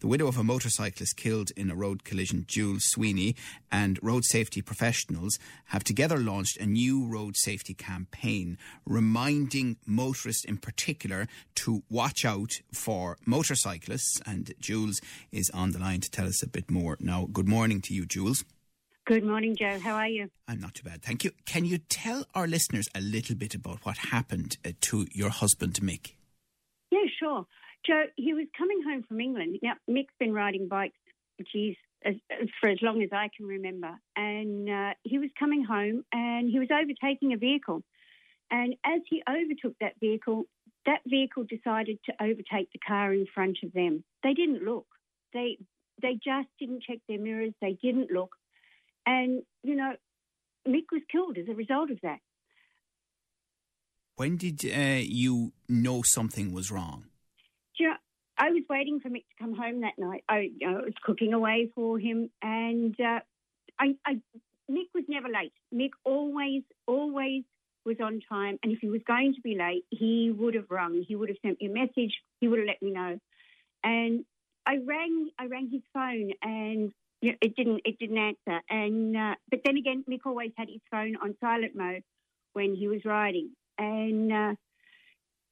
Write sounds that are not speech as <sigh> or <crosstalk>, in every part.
The widow of a motorcyclist killed in a road collision, Jules Sweeney, and road safety professionals have together launched a new road safety campaign reminding motorists in particular to watch out for motorcyclists. And Jules is on the line to tell us a bit more. Now, good morning to you, Jules. Good morning, Joe. How are you? I'm not too bad, thank you. Can you tell our listeners a little bit about what happened uh, to your husband, Mick? Yeah, sure. Joe, he was coming home from England. Now, Mick's been riding bikes, geez, as, for as long as I can remember. And uh, he was coming home and he was overtaking a vehicle. And as he overtook that vehicle, that vehicle decided to overtake the car in front of them. They didn't look. They they just didn't check their mirrors. They didn't look. And, you know, Mick was killed as a result of that. When did uh, you know something was wrong? I was waiting for Mick to come home that night. I, you know, was cooking away for him, and uh, I, I, Mick was never late. Mick always, always was on time, and if he was going to be late, he would have rung. He would have sent me a message. He would have let me know. And I rang, I rang his phone, and you know, it didn't, it didn't answer. And uh, but then again, Mick always had his phone on silent mode when he was riding, and uh,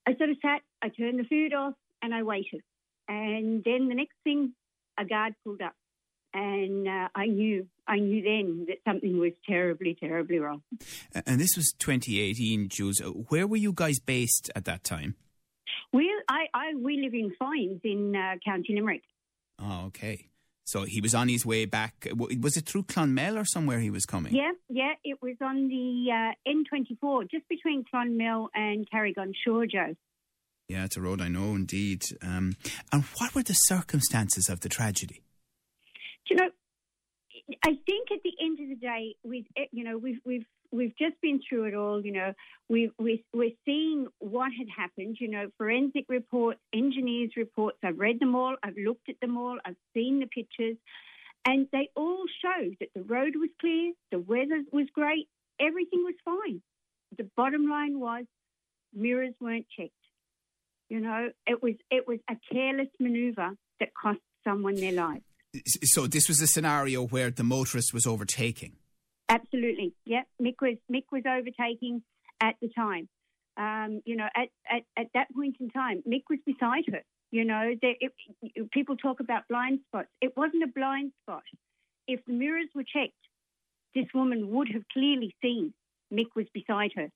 I sort of sat. I turned the food off and I waited. And then the next thing, a guard pulled up, and uh, I knew, I knew then that something was terribly, terribly wrong. And this was 2018, Jules. Where were you guys based at that time? We, I, I we live in Foynes in uh, County Limerick. Oh, okay. So he was on his way back. Was it through Clonmel or somewhere he was coming? Yeah, yeah. It was on the uh, N24, just between Clonmel and Carrick-on Suir, Joe. Yeah, it's a road I know indeed. Um, and what were the circumstances of the tragedy? Do you know, I think at the end of the day, we you know we've we've we've just been through it all. You know, we we we're seeing what had happened. You know, forensic reports, engineers' reports. I've read them all. I've looked at them all. I've seen the pictures, and they all show that the road was clear, the weather was great, everything was fine. The bottom line was mirrors weren't checked. You know, it was it was a careless manoeuvre that cost someone their life. So this was a scenario where the motorist was overtaking. Absolutely, yeah. Mick was Mick was overtaking at the time. Um, you know, at, at, at that point in time, Mick was beside her. You know, there, it, people talk about blind spots. It wasn't a blind spot. If the mirrors were checked, this woman would have clearly seen Mick was beside her.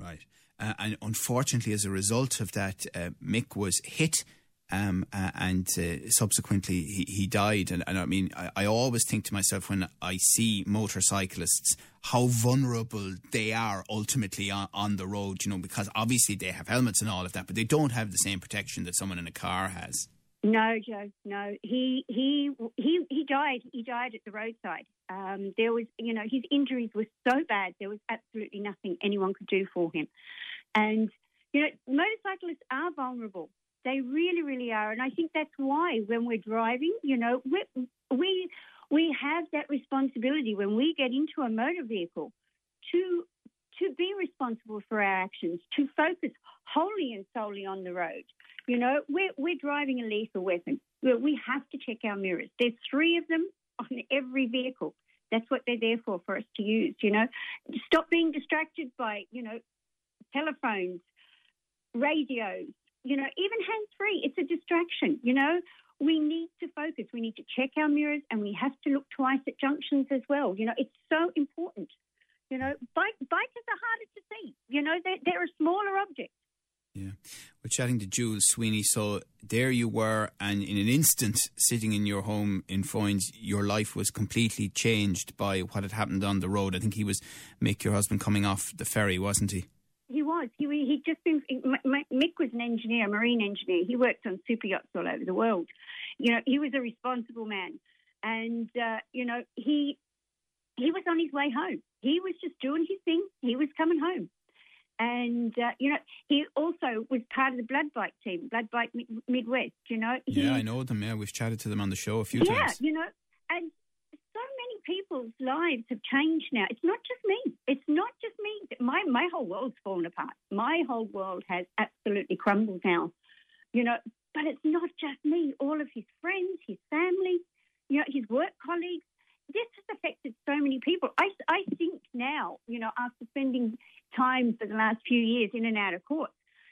Right. Uh, and unfortunately, as a result of that, uh, Mick was hit. Um, uh, and uh, subsequently he, he died. And, and I mean, I, I, always think to myself when I see motorcyclists how vulnerable they are ultimately on, on, the road, you know, because obviously they have helmets and all of that, but they don't have the same protection that someone in a car has. No, Joe, no. He he he he died. He died at the roadside. Um, there was, you know, his injuries were so bad. There was absolutely nothing anyone could do for him. And, you know, motorcyclists are vulnerable. They really, really are. And I think that's why when we're driving, you know, we, we, we have that responsibility when we get into a motor vehicle to to be responsible for our actions, to focus wholly and solely on the road. You know, we're, we're driving a lethal weapon. We have to check our mirrors. There's three of them <laughs> on every vehicle. That's what they're there for, for us to use, you know. Stop being distracted by, you know, telephones, radios, you know, even hands free. It's a distraction, you know. We need to focus. We need to check our mirrors and we have to look twice at junctions as well. You know, it's so important. You know, bike, bikers are harder to see. You know, they're, they're a smaller object. Yeah. We're chatting to Jules Sweeney. So there you were, and in an instant, sitting in your home in Foynes, your life was completely changed by what had happened on the road. I think he was Mick, your husband, coming off the ferry, wasn't he? He was. He he'd just been. Mick was an engineer, a marine engineer. He worked on super yachts all over the world. You know, he was a responsible man, and uh, you know he he was on his way home. He was just doing his thing. He was coming home, And, uh, you know, he also was part of the Blood Bike team, Blood Bike Midwest, you know. He, yeah, I know them. Yeah, we've chatted to them on the show a few yeah, times. Yeah, you know, and so many people's lives have changed now. It's not just me. It's not just me. My, my whole world's fallen apart. My whole world has absolutely crumbled now, you know. But it's not just me. All of his friends, his family, you know, his work colleagues, this has affected many people. I, I think now, you know, after spending time for the last few years in and out of court,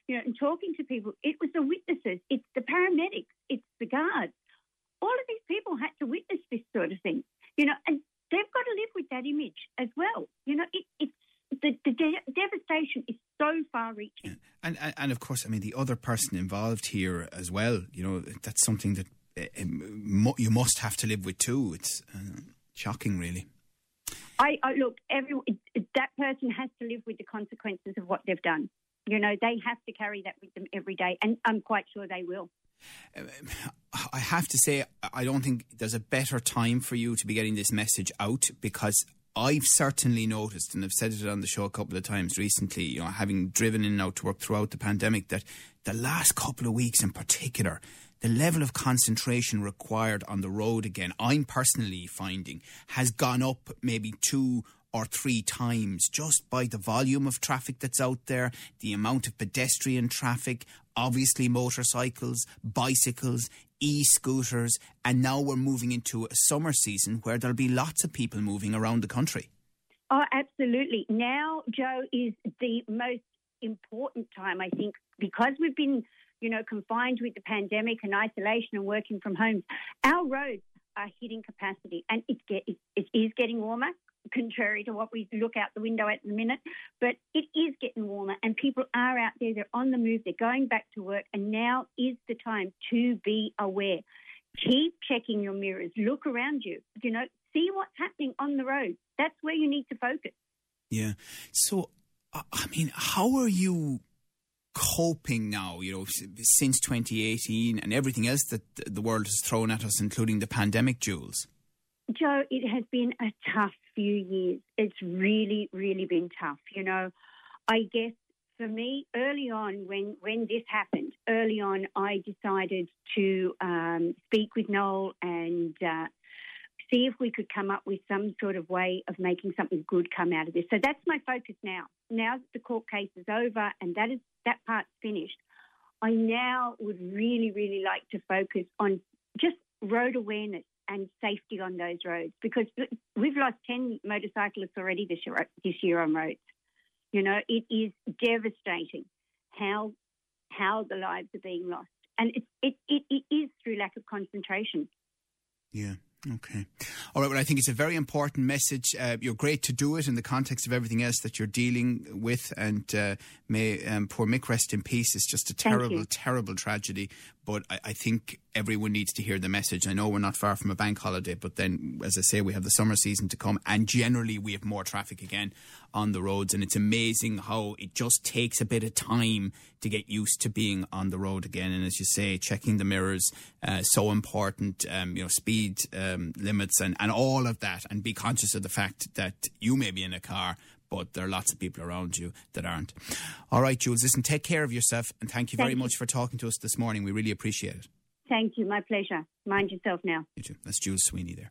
you know, and talking to people, it was the witnesses, it's the paramedics, it's the guards. All of these people had to witness this sort of thing, you know, and they've got to live with that image as well. You know, it, it's the, the de- devastation is so far reaching. And, and and of course, I mean, the other person involved here as well. You know, that's something that uh, you must have to live with too. It's uh, shocking, really. I, I look, every that person has to live with the consequences of what they've done. You know, they have to carry that with them every day, and I'm quite sure they will. I have to say, I don't think there's a better time for you to be getting this message out because I've certainly noticed, and I've said it on the show a couple of times recently, you know, having driven in and out to work throughout the pandemic, that the last couple of weeks in particular, the level of concentration required on the road again, I'm personally finding, has gone up maybe two or three times just by the volume of traffic that's out there, the amount of pedestrian traffic, obviously motorcycles, bicycles, e scooters, and now we're moving into a summer season where there'll be lots of people moving around the country. Oh, absolutely. Now, Joe, is the most important time, I think, because we've been you know, confined with the pandemic and isolation and working from home, our roads are hitting capacity, and it, get, it, it is getting warmer. Contrary to what we look out the window at the minute, but it is getting warmer, and people are out there. They're on the move. They're going back to work, and now is the time to be aware. Keep checking your mirrors. Look around you. You know, see what's happening on the road. That's where you need to focus. Yeah. So, I mean, how are you coping now, you know, since 2018 and everything else that the world has thrown at us, including the pandemic, Jules? Joe, it has been a tough few years. It's really, really been tough. You know, I guess for me, early on, when, when this happened, early on, I decided to um, speak with Noel and uh, see if we could come up with some sort of way of making something good come out of this. So that's my focus now. Now that the court case is over and that is that part's finished, I now would really, really like to focus on just road awareness and safety on those roads because we've lost 10 motorcyclists already this year, this year on roads. You know, it is devastating how how the lives are being lost. And it, it, it, it is through lack of concentration. Yeah. Okay. All right. Well, I think it's a very important message. Uh, you're great to do it in the context of everything else that you're dealing with. And uh, may um, poor Mick rest in peace. It's just a terrible, terrible tragedy. But I, I, think everyone needs to hear the message. I know we're not far from a bank holiday, but then, as I say, we have the summer season to come. And generally, we have more traffic again on the roads. And it's amazing how it just takes a bit of time to get used to being on the road again. And as you say, checking the mirrors, uh, so important, um, you know, speed um, limits and, and all of that. And be conscious of the fact that you may be in a car but there are lots of people around you that aren't. All right, Jules, listen, take care of yourself and thank you very thank much for talking to us this morning. We really appreciate it. Thank you. My pleasure. Mind yourself now. You too. That's Jules Sweeney there.